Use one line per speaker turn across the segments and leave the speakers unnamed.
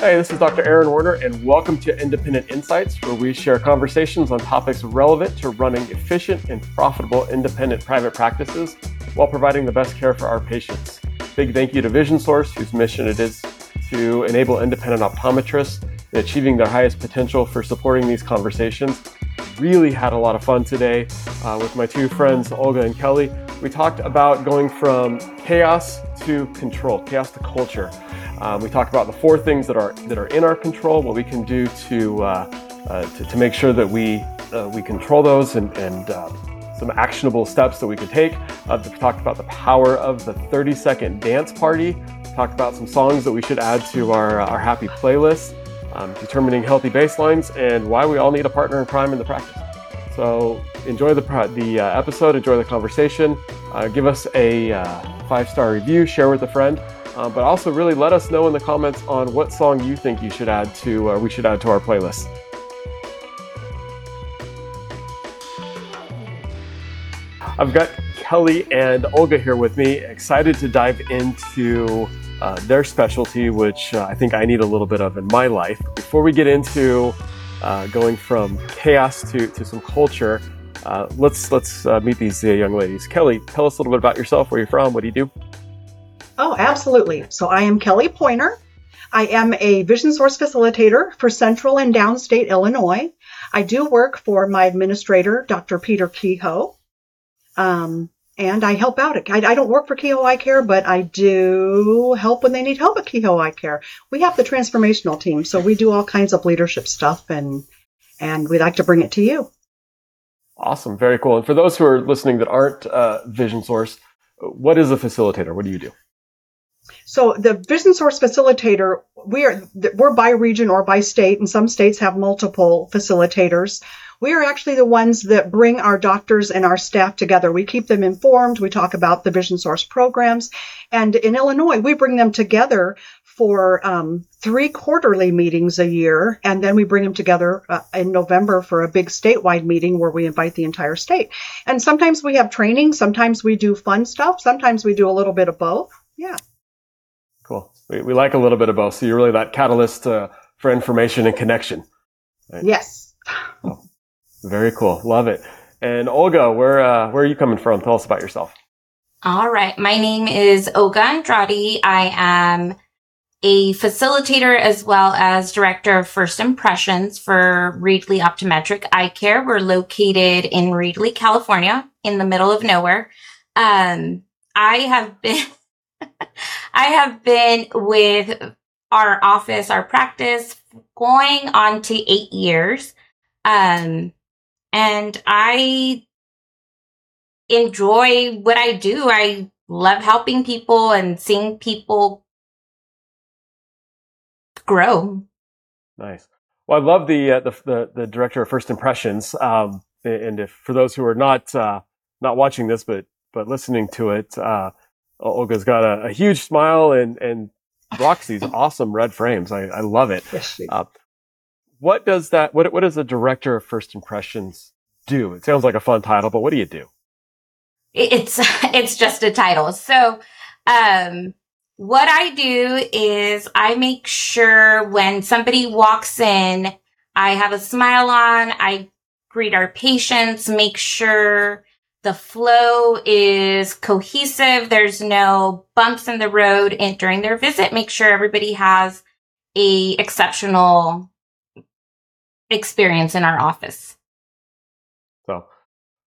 Hey, this is Dr. Aaron Werner, and welcome to Independent Insights, where we share conversations on topics relevant to running efficient and profitable independent private practices while providing the best care for our patients. Big thank you to Vision Source, whose mission it is to enable independent optometrists in achieving their highest potential for supporting these conversations. Really had a lot of fun today uh, with my two friends, Olga and Kelly. We talked about going from chaos to control, chaos to culture. Um, we talked about the four things that are that are in our control, what we can do to uh, uh, to, to, make sure that we uh, we control those, and, and uh, some actionable steps that we could take. Uh, we talked about the power of the 30 second dance party. We talked about some songs that we should add to our our happy playlist, um, determining healthy baselines, and why we all need a partner in crime in the practice. So enjoy the the uh, episode, enjoy the conversation. give us a five star review, share with a friend. Uh, but also really let us know in the comments on what song you think you should add to uh, we should add to our playlist. I've got Kelly and Olga here with me, excited to dive into uh, their specialty, which uh, I think I need a little bit of in my life. Before we get into uh, going from chaos to, to some culture, let's let's meet these young ladies. Kelly, tell us a little bit about yourself. Where you're from? What do you do?
Oh, absolutely. So I am Kelly Poyner. I am a Vision Source facilitator for Central and Downstate Illinois. I do work for my administrator, Dr. Peter Kehoe. Um, and I help out. I, I don't work for Kehoe Eye Care, but I do help when they need help at Kehoe Eye Care. We have the transformational team, so we do all kinds of leadership stuff, and and we like to bring it to you.
Awesome, very cool. And for those who are listening that aren't uh, Vision Source, what is a facilitator? What do you do?
So the Vision Source Facilitator, we are we're by region or by state, and some states have multiple facilitators. We are actually the ones that bring our doctors and our staff together. We keep them informed. We talk about the Vision Source programs, and in Illinois, we bring them together for um, three quarterly meetings a year, and then we bring them together uh, in November for a big statewide meeting where we invite the entire state. And sometimes we have training, sometimes we do fun stuff, sometimes we do a little bit of both. Yeah.
Cool. We, we like a little bit of both. So you're really that catalyst uh, for information and connection.
Right? Yes.
Oh, very cool. Love it. And Olga, where uh, where are you coming from? Tell us about yourself.
All right. My name is Olga Andrade. I am a facilitator as well as director of first impressions for Reedley Optometric Eye Care. We're located in Reedley, California, in the middle of nowhere. Um, I have been I have been with our office, our practice going on to eight years. Um, and I enjoy what I do. I love helping people and seeing people grow.
Nice. Well, I love the uh, the, the, the director of First Impressions. Um, and if for those who are not uh, not watching this but but listening to it, uh, Olga's got a, a, huge smile and and rocks these awesome red frames. I, I love it. Yes, uh, what does that? What what does a director of first impressions do? It sounds like a fun title, but what do you do?
It's it's just a title. So, um, what I do is I make sure when somebody walks in, I have a smile on. I greet our patients, make sure the flow is cohesive. There's no bumps in the road and during their visit. Make sure everybody has a exceptional experience in our office.
So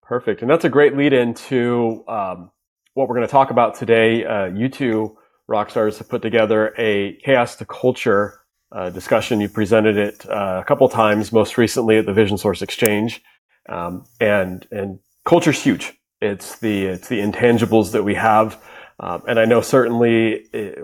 perfect. And that's a great lead into um, what we're going to talk about today. Uh, you two rock stars have put together a chaos to culture uh, discussion. You presented it uh, a couple times, most recently at the Vision Source Exchange. Um, and, and culture's huge. It's the it's the intangibles that we have, um, and I know certainly it,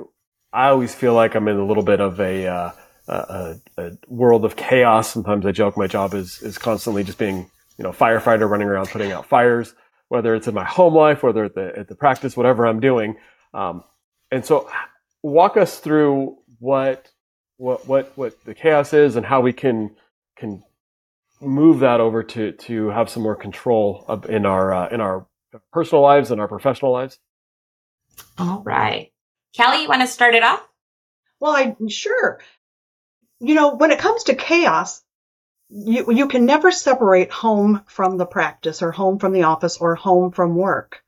I always feel like I'm in a little bit of a, uh, a, a world of chaos. Sometimes I joke my job is is constantly just being you know firefighter running around putting out fires, whether it's in my home life, whether at the at the practice, whatever I'm doing. Um, and so, walk us through what what what what the chaos is and how we can can move that over to to have some more control of, in our uh, in our personal lives and our professional lives?
All right, Kelly, you want to start it off?
Well, I sure. you know, when it comes to chaos, you, you can never separate home from the practice or home from the office or home from work.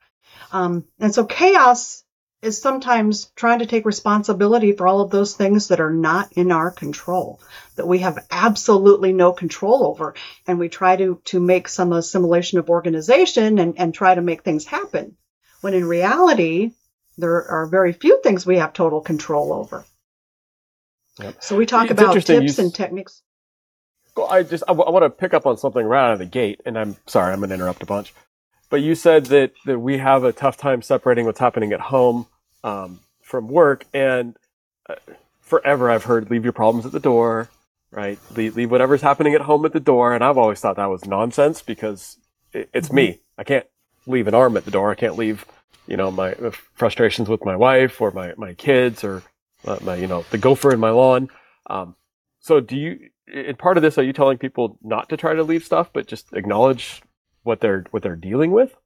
Um, and so chaos is sometimes trying to take responsibility for all of those things that are not in our control, that we have absolutely no control over. And we try to, to make some assimilation of organization and, and try to make things happen. When in reality, there are very few things we have total control over. Yep. So we talk it's about tips and techniques.
Well, I just I, w- I want to pick up on something right out of the gate, and I'm sorry, I'm going to interrupt a bunch. But you said that that we have a tough time separating what's happening at home um, from work, and uh, forever I've heard leave your problems at the door, right? Leave, leave whatever's happening at home at the door, and I've always thought that was nonsense because it, it's mm-hmm. me. I can't leave an arm at the door. I can't leave, you know, my frustrations with my wife or my my kids or uh, my you know the gopher in my lawn. Um, so do you? In part of this, are you telling people not to try to leave stuff, but just acknowledge what they're what they're dealing with?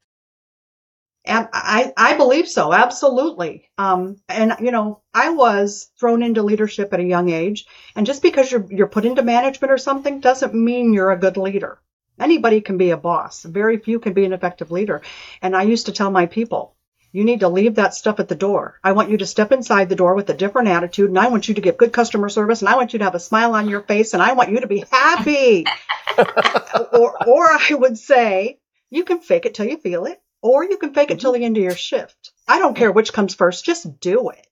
And I, I believe so, absolutely. Um, and you know, I was thrown into leadership at a young age, and just because you're you're put into management or something doesn't mean you're a good leader. Anybody can be a boss. Very few can be an effective leader. And I used to tell my people, you need to leave that stuff at the door. I want you to step inside the door with a different attitude, and I want you to give good customer service, and I want you to have a smile on your face, and I want you to be happy. or, or I would say, you can fake it till you feel it or you can fake it till the mm-hmm. end of your shift. I don't care which comes first, just do it.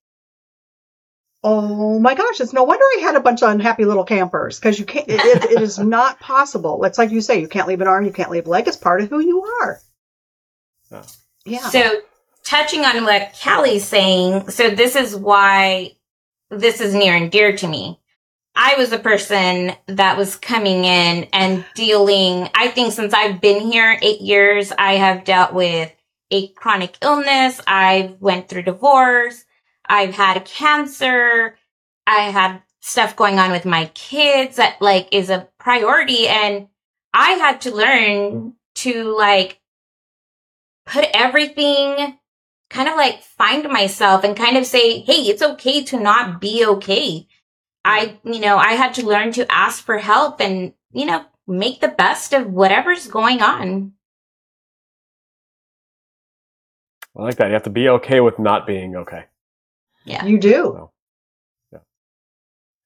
Oh my gosh, it's no wonder I had a bunch of unhappy little campers because you can't, it, it is not possible. It's like you say, you can't leave an arm, you can't leave a leg. It's part of who you are.
Yeah. yeah. So, touching on what Callie's saying, so this is why this is near and dear to me. I was a person that was coming in and dealing, I think since I've been here eight years, I have dealt with a chronic illness. I've went through divorce. I've had a cancer. I had stuff going on with my kids that like is a priority. And I had to learn to like put everything kind of like find myself and kind of say, Hey, it's okay to not be okay I, you know, I had to learn to ask for help and, you know, make the best of whatever's going on.
I like that. You have to be okay with not being okay.
Yeah. You do. So,
yeah.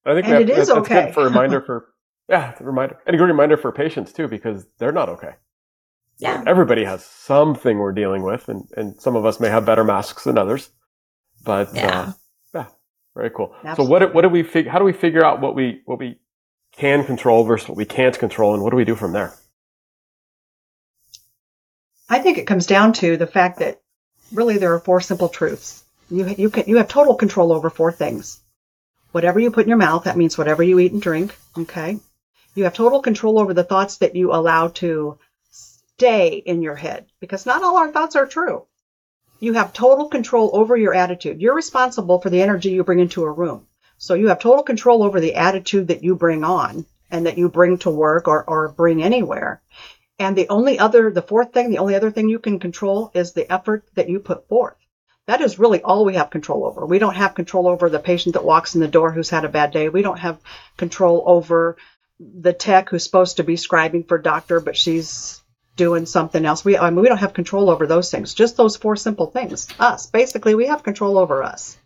I think and it is that's, okay. good for a reminder for, yeah, a reminder, and a good reminder for patients too, because they're not okay.
Yeah.
Everybody has something we're dealing with, and, and some of us may have better masks than others. But yeah. Uh, very cool. Absolutely. So what what do we fig- how do we figure out what we what we can control versus what we can't control, and what do we do from there?
I think it comes down to the fact that really there are four simple truths. You you can you have total control over four things. Whatever you put in your mouth, that means whatever you eat and drink. Okay. You have total control over the thoughts that you allow to stay in your head because not all our thoughts are true. You have total control over your attitude. You're responsible for the energy you bring into a room. So you have total control over the attitude that you bring on and that you bring to work or, or bring anywhere. And the only other, the fourth thing, the only other thing you can control is the effort that you put forth. That is really all we have control over. We don't have control over the patient that walks in the door who's had a bad day. We don't have control over the tech who's supposed to be scribing for doctor, but she's doing something else. We, I mean, we don't have control over those things. Just those four simple things. Us. Basically, we have control over us.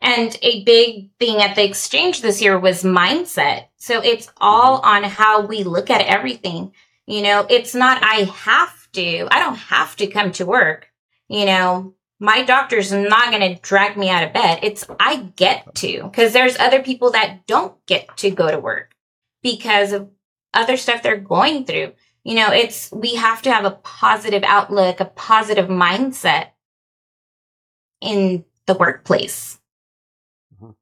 And a big thing at the exchange this year was mindset. So it's all mm-hmm. on how we look at everything. You know, it's not, I have to, I don't have to come to work. You know, my doctor's not going to drag me out of bed. It's, I get to, because there's other people that don't get to go to work because of other stuff they're going through. You know, it's, we have to have a positive outlook, a positive mindset in the workplace.
Mm-hmm.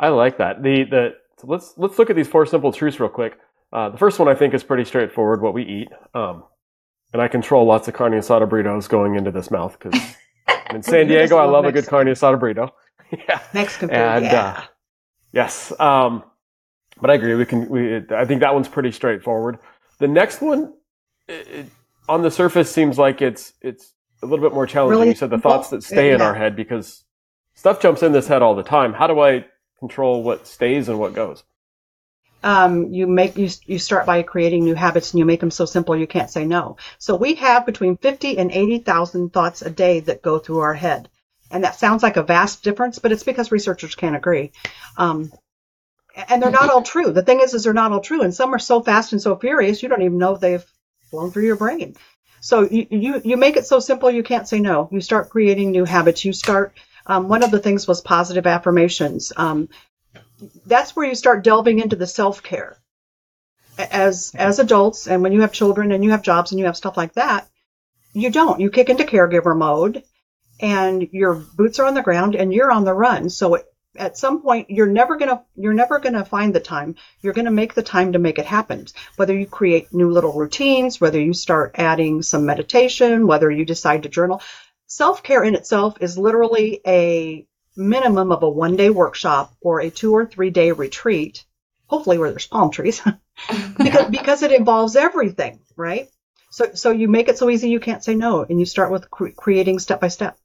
I like that. The, the, so let's, let's look at these four simple truths real quick. Uh, the first one I think is pretty straightforward, what we eat. Um, and I control lots of carne asada burritos going into this mouth because in San Diego, I love Mexican. a good carne asada burrito.
yeah. Mexican food,
and,
yeah.
Uh, yes. Um, but I agree. We can. We, I think that one's pretty straightforward. The next one, it, it, on the surface, seems like it's it's a little bit more challenging. Really? You said the thoughts that stay in our head because stuff jumps in this head all the time. How do I control what stays and what goes?
Um, you make you you start by creating new habits and you make them so simple you can't say no. So we have between fifty and eighty thousand thoughts a day that go through our head, and that sounds like a vast difference, but it's because researchers can't agree. Um, and they're not all true. The thing is, is they're not all true, and some are so fast and so furious you don't even know they've flown through your brain. So you you, you make it so simple you can't say no. You start creating new habits. You start. Um, one of the things was positive affirmations. Um, that's where you start delving into the self care. As as adults, and when you have children and you have jobs and you have stuff like that, you don't. You kick into caregiver mode, and your boots are on the ground and you're on the run. So it, at some point you're never going to you're never going to find the time you're going to make the time to make it happen whether you create new little routines whether you start adding some meditation whether you decide to journal self-care in itself is literally a minimum of a one day workshop or a two or three day retreat hopefully where there's palm trees because, because it involves everything right so so you make it so easy you can't say no and you start with cre- creating step by step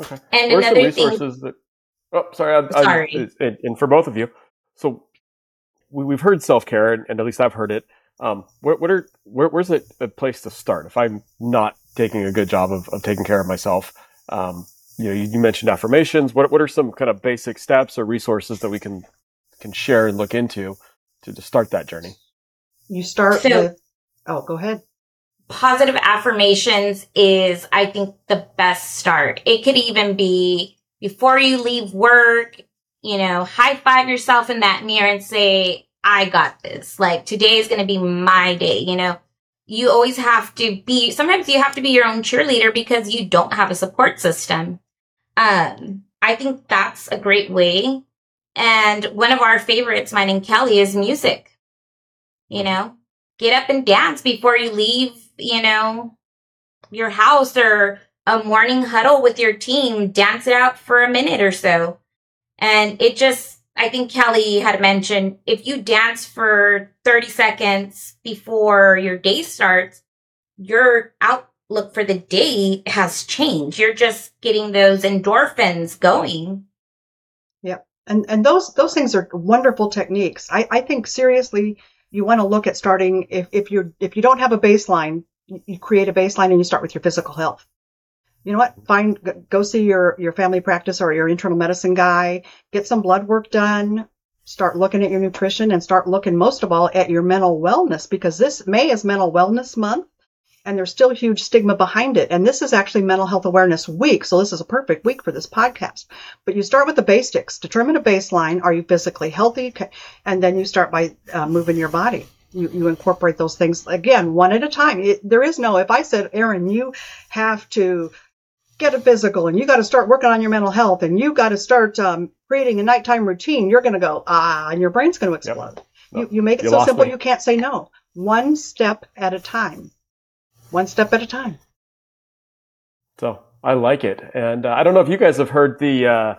Okay.
And
What are some
another thing,
that? Oh, sorry. I, I-
Sorry.
and, and for both of you, so we, we've heard self care, and, and at least I've heard it. Um, what, what are where, where's it a place to start if I'm not taking a good job of, of taking care of myself? Um, you know, you, you mentioned affirmations. What what are some kind of basic steps or resources that we can can share and look into to, to start that journey?
you start
So-
with oh go ahead
positive affirmations is, I think, the best start. It could even be before you leave work, you know, high five yourself in that mirror and say, I got this. Like today is going to be my day, you know. You always have to be, sometimes you have to be your own cheerleader because you don't have a support system. Um, I think that's a great way. And one of our favorites, mine and Kelly, is music. You know, get up and dance before you leave, you know, your house or a morning huddle with your team. Dance it out for a minute or so. And it just, I think Kelly had mentioned if you dance for 30 seconds before your day starts, your outlook for the day has changed. You're just getting those endorphins going.
and and those those things are wonderful techniques. I, I think seriously you want to look at starting if, if you if you don't have a baseline, you create a baseline and you start with your physical health. You know what? Find go see your your family practice or your internal medicine guy. Get some blood work done. Start looking at your nutrition and start looking most of all at your mental wellness because this May is mental wellness month and there's still huge stigma behind it. And this is actually mental health awareness week. So this is a perfect week for this podcast. But you start with the basics, determine a baseline. Are you physically healthy? And then you start by uh, moving your body. You, you incorporate those things again, one at a time. It, there is no, if I said, Aaron, you have to get a physical and you got to start working on your mental health and you got to start um, creating a nighttime routine, you're going to go, ah, and your brain's going to explode.
No,
You, you make it
you
so simple
me.
you can't say no. One step at a time. One step at a time.
So I like it, and uh, I don't know if you guys have heard the. Uh, uh,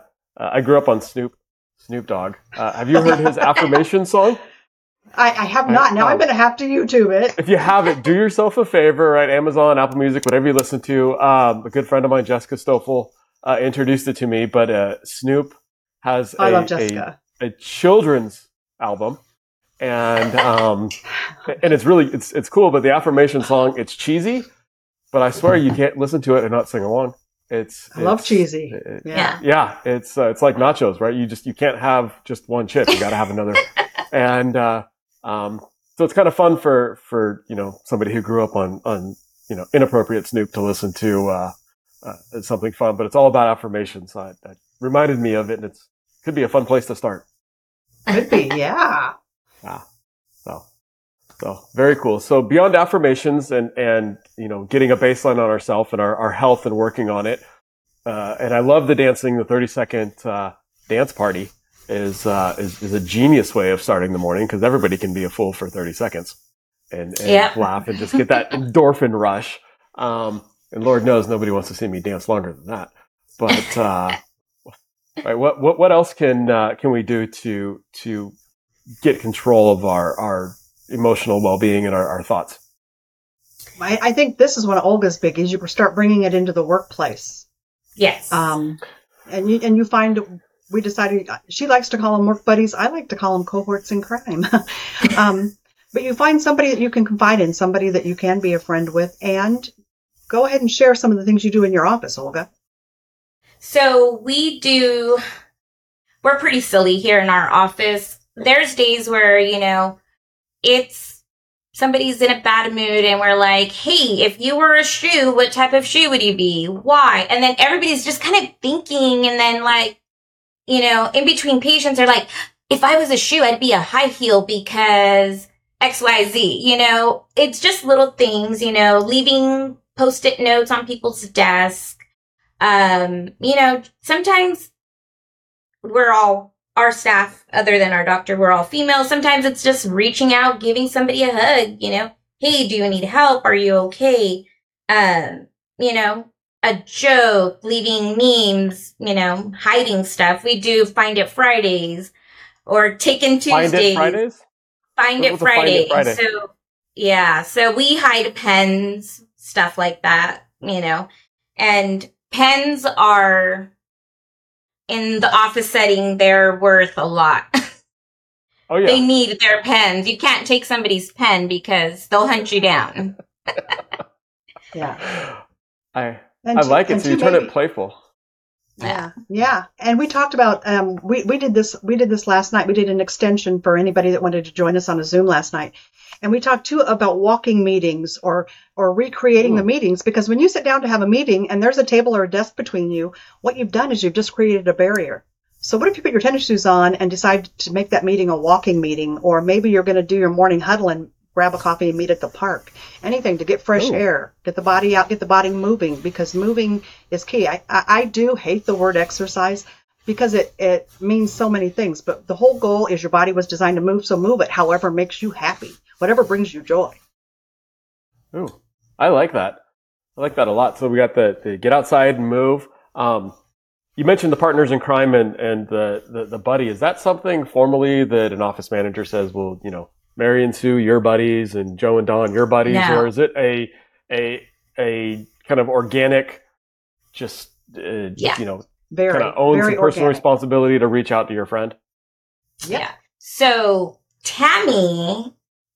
I grew up on Snoop, Snoop Dogg. Uh, have you heard his affirmation song?
I, I have
I-
not. Now
um,
I'm going to have to YouTube it.
If you haven't, do yourself a favor, right? Amazon, Apple Music, whatever you listen to. Um, a good friend of mine, Jessica Stoffel, uh, introduced it to me. But uh, Snoop has
I
a,
love
a,
Jessica.
a children's album, and um, and it's really it's it's cool. But the affirmation song, it's cheesy, but I swear you can't listen to it and not sing along. It's
I love cheesy.
it-
Yeah.
yeah, it's uh, it's like nachos, right? You just you can't have just one chip. You got to have another, and uh, um, so it's kind of fun for for you know somebody who grew up on on you know inappropriate Snoop to listen to uh, uh, it's something fun. But it's all about affirmations. So it reminded me of it, and it's could be a fun place to start.
Could be. Yeah.
So, so very cool. So beyond affirmations and and you know getting a baseline on ourselves and our, our health and working on it. Uh, and I love the dancing. The thirty second uh, dance party is, uh, is is a genius way of starting the morning because everybody can be a fool for thirty seconds and, and
Yep.
laugh and just get that endorphin rush. Um, and Lord knows nobody wants to see me dance longer than that. But uh, right, what what what else can uh, can we do to to get control of our our emotional well being and our, our thoughts?
I, I think this is one of Olga's biggies. You start bringing it into the workplace.
Yes.
Um, and you, and you find we decided she likes to call them work buddies. I like to call them cohorts in crime. um, but you find somebody that you can confide in, somebody that you can be a friend with, and go ahead and share some of the things you do in your office, Olga.
So we do, we're pretty silly here in our office. There's days where, you know, it's somebody's in a bad mood and we're like, hey, if you were a shoe, what type of shoe would you be? Why? And then everybody's just kind of thinking and then like, you know, in between patients are like, if I was a shoe, I'd be a high heel because XYZ, you know, it's just little things, you know, leaving post-it notes on people's desk. Um, you know, sometimes we're all our staff, other than our doctor, we're all female. Sometimes it's just reaching out, giving somebody a hug, you know, hey, do you need help? Are you okay? Um, you know, a joke, leaving memes, you know, hiding stuff. We do Find It Fridays or Taken Tuesdays. Find It
Fridays?
Find It Friday. Find it Friday. So, yeah, so we hide pens, stuff like that, you know, and pens are in the office setting, they're worth a lot.
Oh yeah.
they need their pens. You can't take somebody's pen because they'll hunt you down.
yeah.
I and I to, like it. So you turn maybe, it playful.
Yeah. Yeah. And we talked about um we, we did this we did this last night. We did an extension for anybody that wanted to join us on a Zoom last night. And we talked too about walking meetings or or recreating Ooh. the meetings because when you sit down to have a meeting and there's a table or a desk between you, what you've done is you've just created a barrier. So what if you put your tennis shoes on and decide to make that meeting a walking meeting or maybe you're going to do your morning huddle and grab a coffee and meet at the park. Anything to get fresh Ooh. air, get the body out, get the body moving because moving is key. I, I, I do hate the word exercise because it, it means so many things, but the whole goal is your body was designed to move, so move it however makes you happy whatever brings you joy.
Ooh, I like that. I like that a lot. So we got the, the get outside and move. Um, you mentioned the partners in crime and, and the, the, the buddy. Is that something formally that an office manager says, well, you know, Mary and Sue, your buddies, and Joe and Don, your buddies, no. or is it a a a kind of organic, just uh, yeah. you know, very, kind of own some personal organic. responsibility to reach out to your friend?
Yeah. So Tammy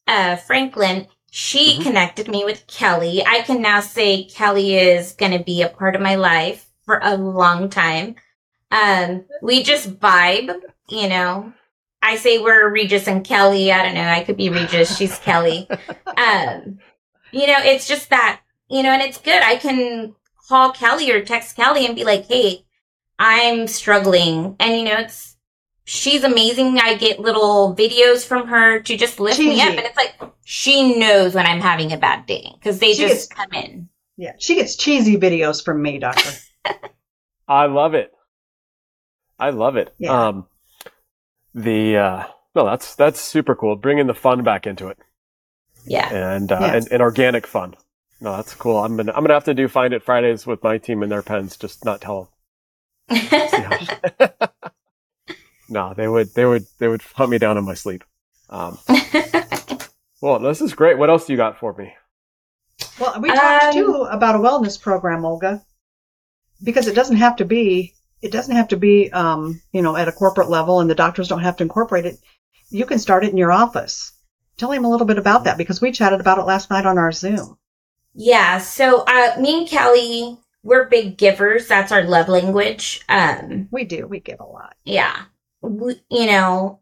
uh, Franklin, she mm-hmm. connected me with Kelly. I can now say Kelly is going to be a part of my life for a long time. Um, we just vibe, you know. I say we're Regis and Kelly. I don't know. I could be Regis. She's Kelly. Um, you know, it's just that, you know, and it's good. I can call Kelly or text Kelly and be like, Hey, I'm struggling. And, you know, it's, she's amazing. I get little videos from her to just lift Cheesy. me up. And it's like, she knows when I'm having a bad day because they she just gets, come in.
Yeah. She gets cheesy videos from me, doctor.
I love it. I love it. Yeah. Um, the, uh, no, that's, that's super cool. Bringing the fun back into it.
Yeah.
And, uh, yes. and, and organic fun. No, that's cool. I'm gonna, I'm gonna have to do Find It Fridays with my team and their pens. Just not tell them. no, they would they would they would hunt me down in my sleep. Um, well, this is great. What else do you got for me?
Well, we talked um, too about a wellness program, Olga, because it doesn't have to be it doesn't have to be um, you know at a corporate level, and the doctors don't have to incorporate it. You can start it in your office. Tell him a little bit about that because we chatted about it last night on our Zoom.
Yeah. So uh, me and Kelly, we're big givers. That's our love language. Um,
we do. We give a lot.
Yeah We, you know,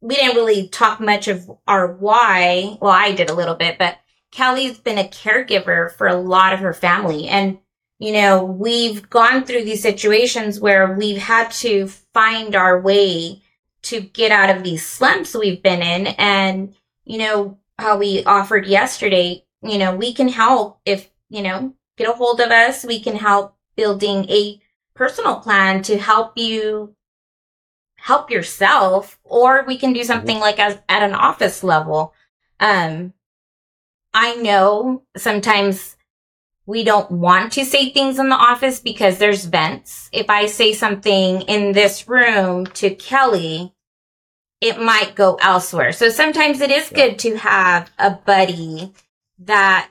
we didn't really talk much of our why. Well, I did a little bit, but Kelly's been a caregiver for a lot of her family. And, you know, we've gone through these situations where we've had to find our way to get out of these slumps we've been in. And, you know, how we offered yesterday, you know, we can help if, you know, get a hold of us. We can help building a personal plan to help you help yourself or we can do mm-hmm. something like as at an office level. Um, I know sometimes we don't want to say things in the office because there's vents. If I say something in this room to Kelly, it might go elsewhere. So sometimes it is good to have a buddy that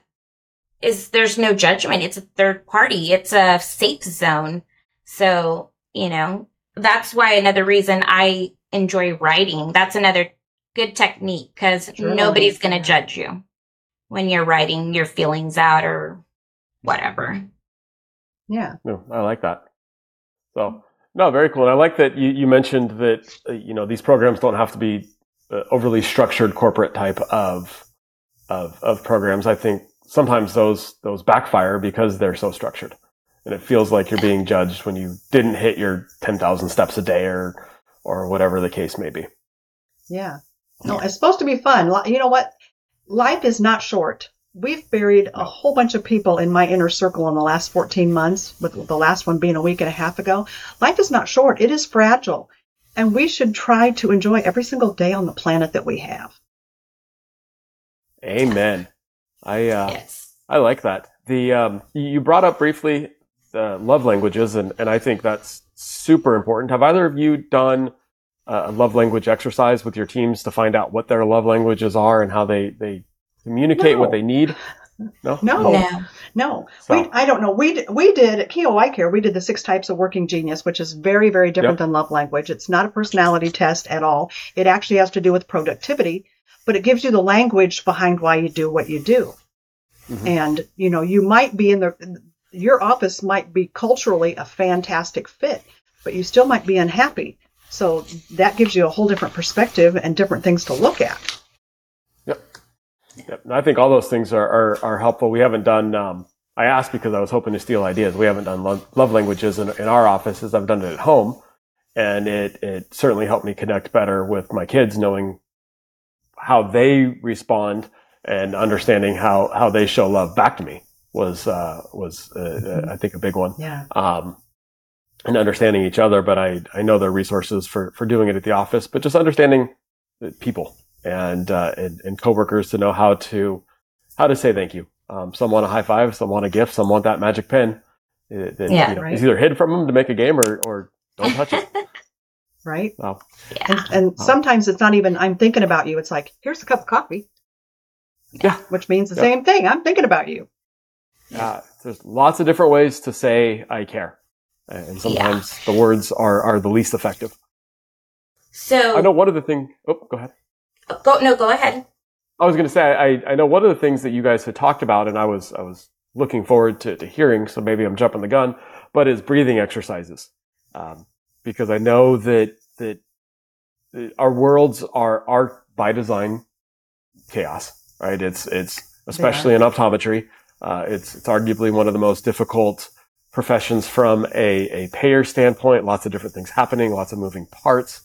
is, there's no judgment. It's a third party. It's a safe zone. So, you know, that's why another reason I enjoy writing. That's another good technique because nobody's going to judge you when you're writing your feelings out or whatever.
Yeah.
No, I like that. So, no, very cool. And I like that you, you mentioned that, uh, you know, these programs don't have to be uh, overly structured corporate type of, of, of programs. I think sometimes those, those backfire because they're so structured. And it feels like you're being judged when you didn't hit your 10,000 steps a day or, or whatever the case may be.
Yeah. No, it's supposed to be fun. You know what? Life is not short. We've buried a whole bunch of people in my inner circle in the last 14 months, with the last one being a week and a half ago. Life is not short. It is fragile. And we should try to enjoy every single day on the planet that we have.
Amen. I, uh,
yes.
I like that. The um, you you brought up briefly the love languages, and, and I think that's super important. Have either of you done uh, a love language exercise with your teams to find out what their love languages are and how they they communicate what they need? No,
No,
No.
no.
So-
We, I don't know. We, we did at Kehoe Eye Care, we did the six types of working genius, which is very, very different
Yep.
than love language. It's not a personality test at all. It actually has to do with productivity, but it gives you the language behind why you do what you do.
Mhm.
And, you know, you might be in the, your office might be culturally a fantastic fit, but you still might be unhappy. So that gives you a whole different perspective and different things to look at.
Yep. I think all those things are, are, are helpful. We haven't done, um, I asked because I was hoping to steal ideas. We haven't done love, love languages in, in our offices. I've done it at home and it, it certainly helped me connect better with my kids, knowing how they respond and understanding how, how they show love back to me was, uh, was, uh, I think a big one.
Yeah.
Um, and understanding each other, but I, I know there are resources for, for doing it at the office, but just understanding people and, uh, and, and coworkers to know how to, how to say thank you. Um, some want a high five, some want a gift, some want that magic pen. It, it,
Yeah.
you know,
Right.
It's either hid from them to make a game or, or don't touch it.
Right.
Wow.
Yeah.
And, and
Oh.
sometimes it's not even, I'm thinking about you. It's like, here's a cup of coffee.
Yeah.
Which means the
Yep.
same thing. I'm thinking about you.
Uh, there's lots of different ways to say I care. And sometimes the words are, are the least effective.
So
I know one of the things, oh, go ahead.
Go no, go ahead.
I was going to say, I, I know one of the things that you guys had talked about, and I was, I was looking forward to, to hearing, so maybe I'm jumping the gun, but is breathing exercises. Um, because I know that, that that our worlds are, are by design chaos, right? It's, it's, especially in optometry, uh, it's, it's arguably one of the most difficult professions from a, a payer standpoint, lots of different things happening, lots of moving parts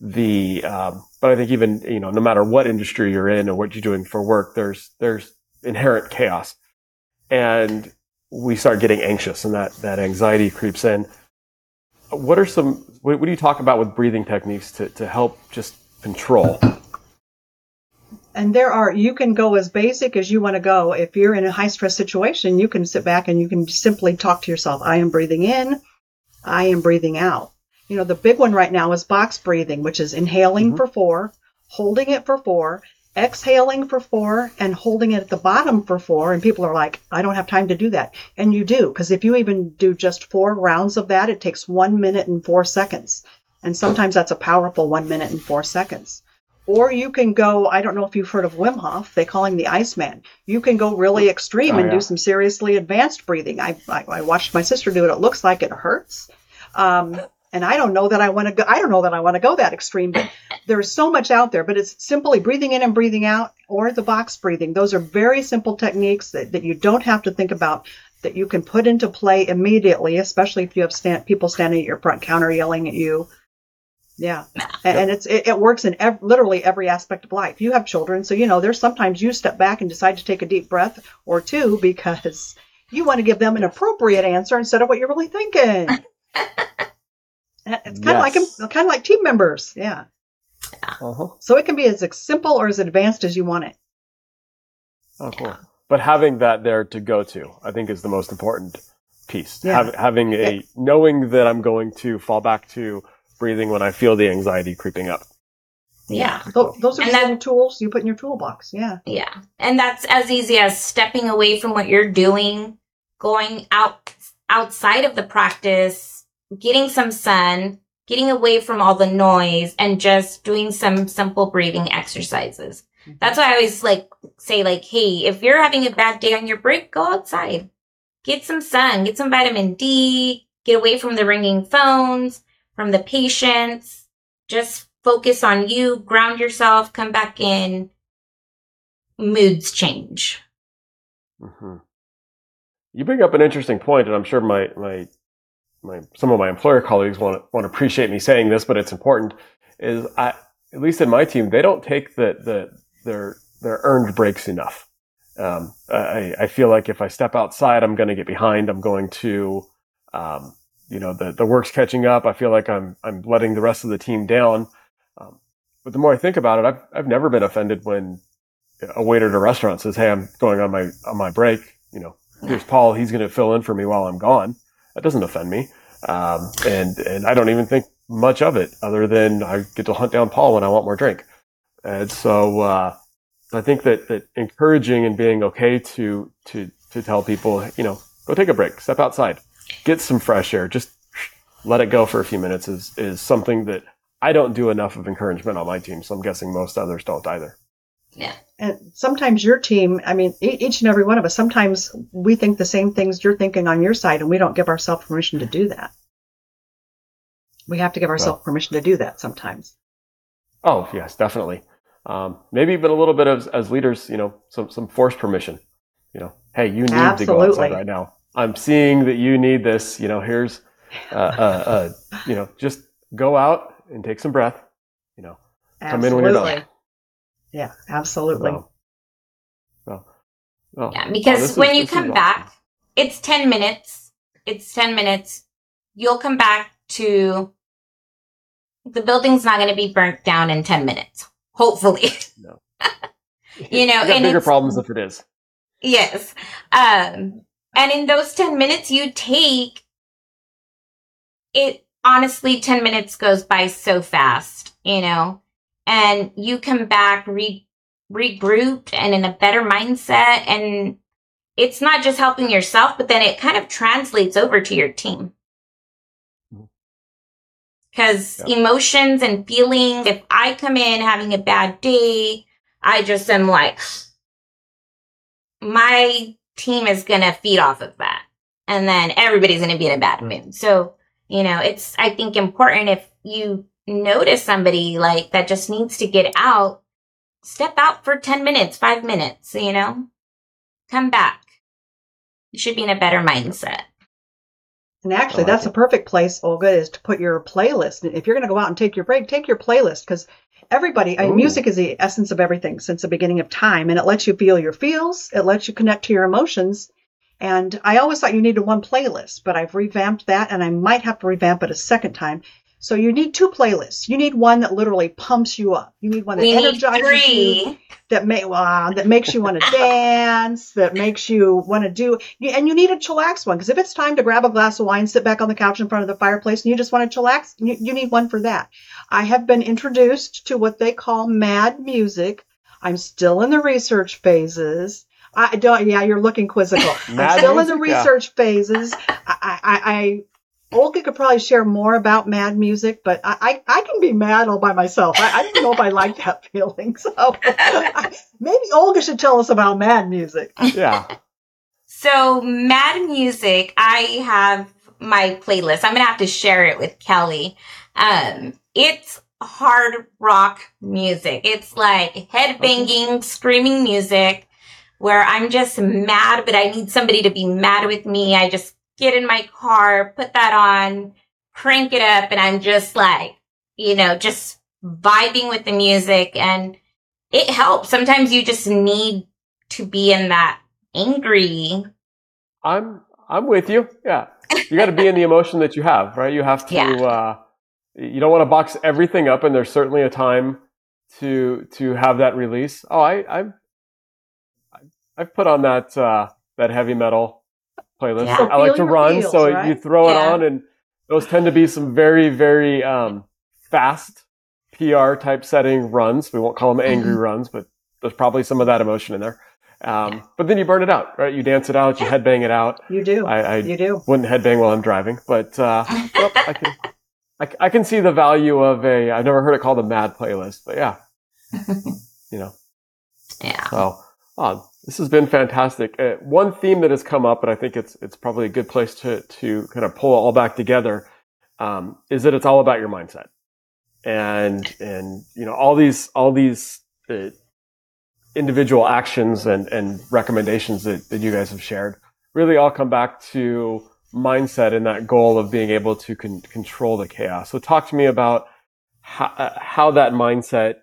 the um, but I think even you know no matter what industry you're in or what you're doing for work, there's there's inherent chaos, and we start getting anxious, and that that anxiety creeps in. What are some what, what do you talk about with breathing techniques to to help just control?
And there are, you can go as basic as you want to go. If you're in a high stress situation, you can sit back and you can simply talk to yourself. I am breathing in. I am breathing out. You know, the big one right now is box breathing, which is inhaling
Mhm.
for four, holding it for four, exhaling for four, and holding it at the bottom for four. And people are like, I don't have time to do that. And you do, because if you even do just four rounds of that, it takes one minute and four seconds. And sometimes that's a powerful one minute and four seconds. Or you can go, I don't know if you've heard of Wim Hof, they call him the Iceman. You can go really extreme
Oh,
and
yeah.
do some seriously advanced breathing. I, I, I watched my sister do it. It looks like it hurts. Um, and I don't know that I want to go, I don't know that I want to go that extreme, but there's so much out there, but it's simply breathing in and breathing out or the box breathing. Those are very simple techniques that, that you don't have to think about that you can put into play immediately, especially if you have stand, people standing at your front counter yelling at you. Yeah. And, and it's, it, it works in ev- literally every aspect of life. You have children, so you know, there's sometimes you step back and decide to take a deep breath or two because you want to give them an appropriate answer instead of what you're really thinking. it's kind of like, kind of like team members. Yeah.
Uh-huh.
So it can be as simple or as advanced as you want it.
Oh, cool. But having that there to go to, I think, is the most important piece.
Yeah.
Hav- having a knowing that I'm going to fall back to breathing when I feel the anxiety creeping up.
Yeah.
Tho- those are
And
just
that-
tools you put in your toolbox. Yeah.
Yeah. And that's as easy as stepping away from what you're doing, going out outside of the practice, getting some sun, getting away from all the noise and just doing some simple breathing exercises. Mm-hmm. That's why I always like say like, hey, if you're having a bad day on your break, go outside. Get some sun, get some vitamin D, get away from the ringing phones, from the patients. Just focus on you, ground yourself, come back in. Moods change.
Mm-hmm. You bring up an interesting point, and I'm sure my my my some of my employer colleagues won't won't appreciate me saying this, but it's important. Is I at least in my team, they don't take the the their their earned breaks enough. Um, I, I feel like if I step outside, I'm going to get behind. I'm going to, um, you know, the the work's catching up. I feel like I'm I'm letting the rest of the team down. Um, but the more I think about it, I've I've never been offended when a waiter at a restaurant says, "Hey, I'm going on my on my break." You know, here's Paul. He's going to fill in for me while I'm gone. That doesn't offend me. Um, and, and I don't even think much of it other than I get to hunt down Paul when I want more drink. And so, uh, I think that, that encouraging and being okay to, to, to tell people, you know, go take a break, step outside, get some fresh air, just let it go for a few minutes is, is something that I don't do enough of encouragement on my team. So I'm guessing most others don't either.
Yeah.
And sometimes your team, I mean, each and every one of us, sometimes we think the same things you're thinking on your side, and we don't give ourselves permission to do that. We have to give ourselves well, permission to do that sometimes.
Oh, yes, definitely. Um, maybe even a little bit of, as leaders, you know, some, some forced permission. You know, hey, you need Absolutely. to go outside right now. I'm seeing that you need this. You know, here's, uh, uh, uh, you know, just go out and take some breath. You know, come in when you're done.
Yeah, absolutely.
yeah, because when is, you come back, awesome. it's 10 minutes. It's 10 minutes. You'll come back to the building's not going to be burnt down in 10 minutes. Hopefully. No. you know,
you and bigger problems if it is.
Yes. Um, and in those 10 minutes you take it honestly 10 minutes goes by so fast, you know and you come back re- regrouped and in a better mindset. And it's not just helping yourself, but then it kind of translates over to your team. Mm-hmm. Because yeah. emotions and feelings, if I come in having a bad day, I just am like, my team is going to feed off of that. And then everybody's going to be in a bad mood. So, you know, it's, I think, important if you notice somebody like that just needs to get out, step out for 10 minutes, five minutes, you know, come back. You should be in a better mindset.
And actually, like that's it. a perfect place, Olga, is to put your playlist. If you're going to go out and take your break, take your playlist because everybody, I mean, music is the essence of everything since the beginning of time, and it lets you feel your feels, it lets you connect to your emotions. And I always thought you needed one playlist, but I've revamped that, and I might have to revamp it a second time so you need two playlists. You need one that literally pumps you up. You need one that we energizes you, that may uh, that makes you want to dance, that makes you want to do, and you need a chillax one because if it's time to grab a glass of wine, sit back on the couch in front of the fireplace, and you just want to chillax, you, you need one for that. I have been introduced to what they call mad music. I'm still in the research phases. I don't. Yeah, you're looking quizzical. I'm still music, in the research yeah. phases. I, I, I Olga could probably share more about mad music, but I, I, I can be mad all by myself. I, I don't know if I like that feeling. So I, maybe Olga should tell us about mad music.
Yeah.
So mad music, I have my playlist. I'm going to have to share it with Kelly. Um, it's hard rock music. It's like head banging, okay. screaming music where I'm just mad, but I need somebody to be mad with me. I just get in my car, put that on, crank it up, and I'm just like, you know, just vibing with the music and it helps. Sometimes you just need to be in that angry.
I'm I'm with you. Yeah. You got to be in the emotion that you have, right? You have to yeah. uh you don't want to box everything up and there's certainly a time to to have that release. Oh, I I've I've put on that uh that heavy metal playlist. Yeah. I like to run, feels, so right? you throw yeah. it on, and those tend to be some very, very um, fast PR type setting runs. We won't call them angry mm-hmm. runs, but there's probably some of that emotion in there. Um, yeah. But then you burn it out, right? You dance it out, you headbang it out.
You do.
I, I
you do.
Wouldn't headbang while I'm driving, but uh, well, I can I, I can see the value of a, I've never heard it called a mad playlist, but yeah, you know.
Yeah.
So, oh, this has been fantastic. Uh, one theme that has come up, and I think it's, it's probably a good place to, to kind of pull it all back together, um, is that it's all about your mindset. And, and, you know, all these, all these, uh, individual actions and, and recommendations that, that you guys have shared really all come back to mindset and that goal of being able to con- control the chaos. So talk to me about how, uh, how that mindset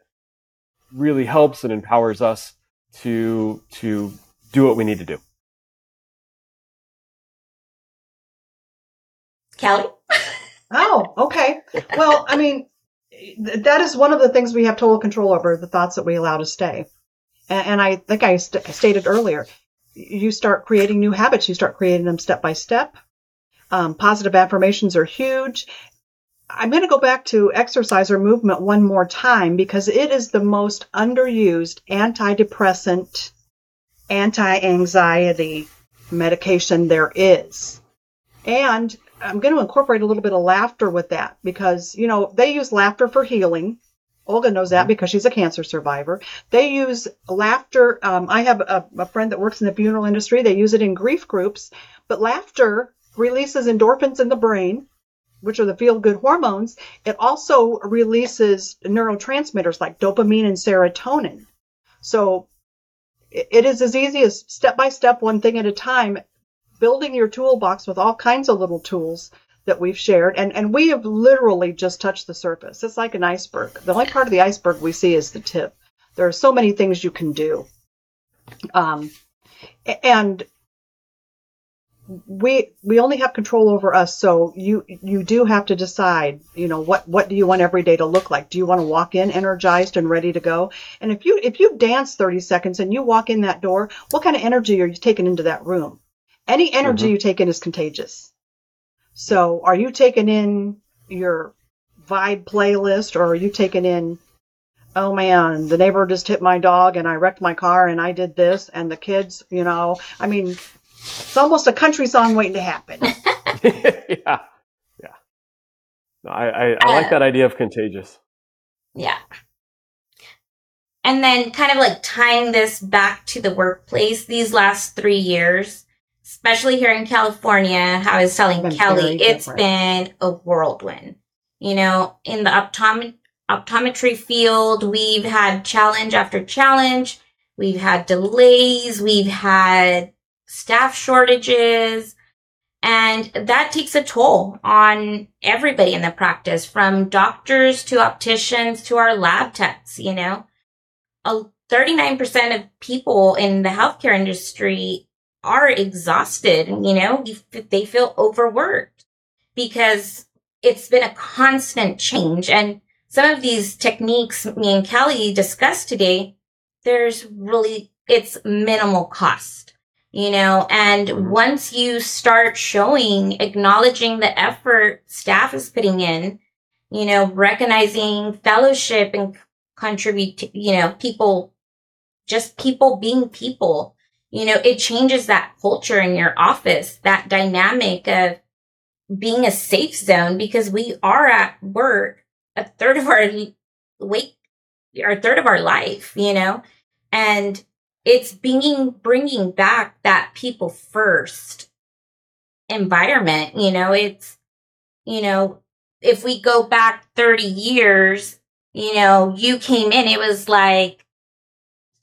really helps and empowers us to, to do what we need to do.
Kelly?
Oh, okay. Well, I mean, that is one of the things we have total control over the thoughts that we allow to stay. And, and I think I st- stated earlier, you start creating new habits. You start creating them step by step. Um, positive affirmations are huge. I'm going to go back to exercise or movement one more time because it is the most underused antidepressant, anti-anxiety medication there is. And I'm going to incorporate a little bit of laughter with that because, you know, they use laughter for healing. Olga knows that because she's a cancer survivor. They use laughter. Um, I have a, a friend that works in the funeral industry. They use it in grief groups, but laughter releases endorphins in the brain, which are the feel good hormones. It also releases neurotransmitters like dopamine and serotonin. So it is as easy as step by step, one thing at a time, building your toolbox with all kinds of little tools that we've shared. And, and we have literally just touched the surface. It's like an iceberg. The only part of the iceberg we see is the tip. There are so many things you can do. Um, and we we only have control over us so you you do have to decide you know what what do you want every day to look like? Do you want to walk in energized and ready to go? And if you if you dance 30 seconds and you walk in that door what kind of energy are you taking into that room? Any energy mm-hmm. you take in is contagious. So are you taking in your vibe playlist or are you taking in oh man, the neighbor just hit my dog and I wrecked my car and I did this and the kids, you know, I mean, it's almost a country song waiting to happen.
yeah. Yeah. No, I, I, I uh, like that idea of contagious.
Yeah. And then kind of like tying this back to the workplace these last three years, especially here in California, how I was telling Kelly, it's been a whirlwind. You know, in the optometry optometry field, we've had challenge after challenge. We've had delays. We've had staff shortages, and that takes a toll on everybody in the practice, from doctors to opticians to our lab techs, you know. A 39% of people in the healthcare industry are exhausted, you know, they feel overworked because it's been a constant change. And some of these techniques me and Kelly discussed today, there's really, it's minimal cost you know, and mm-hmm. once you start showing, acknowledging the effort staff is putting in, you know, recognizing fellowship and contribute, to, you know, people, just people being people, you know, it changes that culture in your office, that dynamic of being a safe zone because we are at work a third of our week, or a third of our life, you know, and it's being bringing back that people first environment you know it's you know if we go back 30 years you know you came in it was like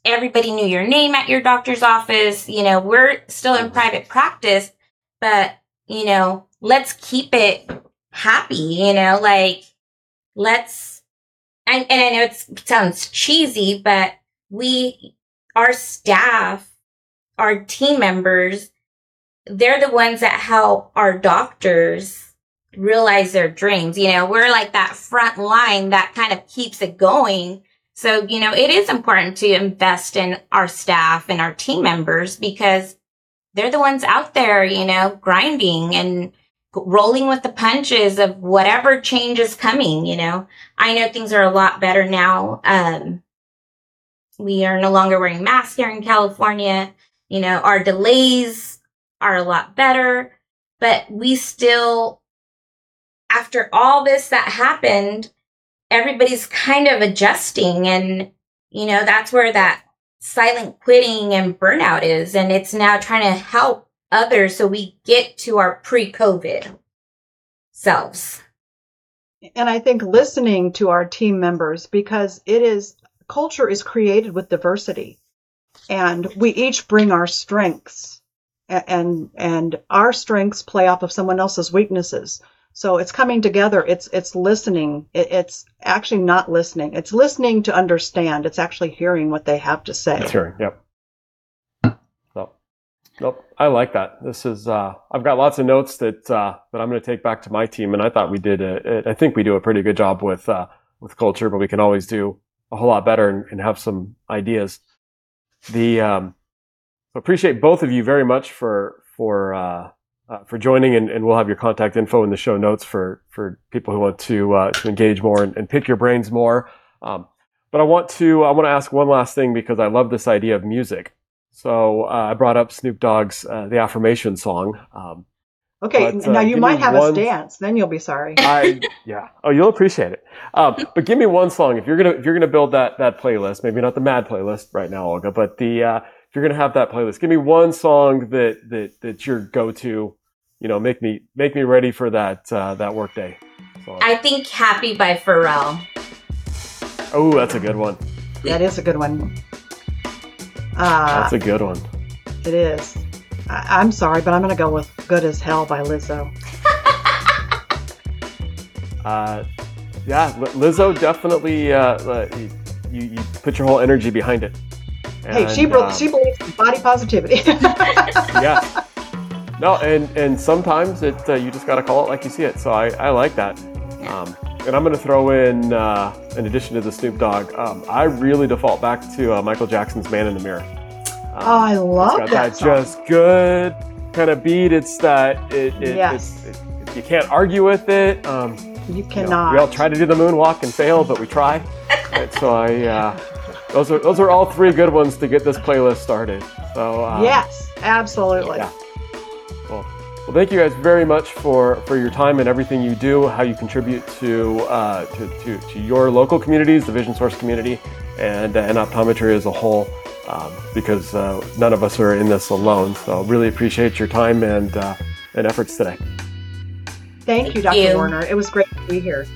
everybody knew your name at your doctor's office you know we're still in private practice but you know let's keep it happy you know like let's and, and i know it sounds cheesy but we our staff, our team members, they're the ones that help our doctors realize their dreams. You know, we're like that front line that kind of keeps it going. So, you know, it is important to invest in our staff and our team members because they're the ones out there, you know, grinding and rolling with the punches of whatever change is coming, you know. I know things are a lot better now. Um, we are no longer wearing masks here in California. You know, our delays are a lot better, but we still after all this that happened, everybody's kind of adjusting and you know, that's where that silent quitting and burnout is and it's now trying to help others so we get to our pre-COVID selves.
And I think listening to our team members because it is culture is created with diversity and we each bring our strengths and and our strengths play off of someone else's weaknesses. So it's coming together. It's it's listening. It, it's actually not listening. It's listening to understand. It's actually hearing what they have to say.
Hearing. Yep. Nope. I like that. This is. Uh, I've got lots of notes that uh, that I'm going to take back to my team, and I thought we did. A, I think we do a pretty good job with uh, with culture, but we can always do a whole lot better and, and have some ideas. The um, appreciate both of you very much for for uh, uh, for joining, and, and, we'll have your contact info in the show notes for for people who want to uh, to engage more and, and, pick your brains more. Um, but I want to I want to ask one last thing because I love this idea of music. So uh, I brought up Snoop Dogg's uh, "The Affirmation Song." Um,
okay, but, uh, now you might have one... us dance, then you'll be sorry.
I yeah. Oh, you'll appreciate it. Um, but give me one song if you're gonna if you're gonna build that that playlist. Maybe not the Mad playlist right now, Olga, but the uh, if you're gonna have that playlist, give me one song that that that's your go-to. You know, make me make me ready for that uh, that workday.
Song. I think "Happy" by Pharrell.
Oh, that's a good one.
That is a good one.
Uh, that's a good one.
It is. I- am sorry, but I'm going to go with "Good as Hell" by Lizzo.
uh, yeah, Lizzo definitely. Uh, uh you, you put your whole energy behind it.
And, hey, she uh, she believes in body positivity.
yeah. No, and and sometimes it uh, you just got to call it like you see it. So I, I like that. Um, and I'm going to throw in, uh, in addition to the Snoop Dogg, um, I really default back to uh, Michael Jackson's "Man in the Mirror." Um,
oh, I love
that.
that
just good kind of beat. It's that it, it,
yes.
it, it you can't argue with it. Um,
you cannot. You know,
we all try to do the moonwalk and fail, but we try. right, so I. Uh, those are those are all three good ones to get this playlist started. So
um, yes, absolutely.
Yeah. Well, well, thank you guys very much for for your time and everything you do, how you contribute to uh, to, to, to your local communities, the Vision Source community, and and optometry as a whole. Um, because uh, none of us are in this alone. So really appreciate your time and uh, and efforts today.
Thank, Thank you, Dr. You. Warner. It was great to be here.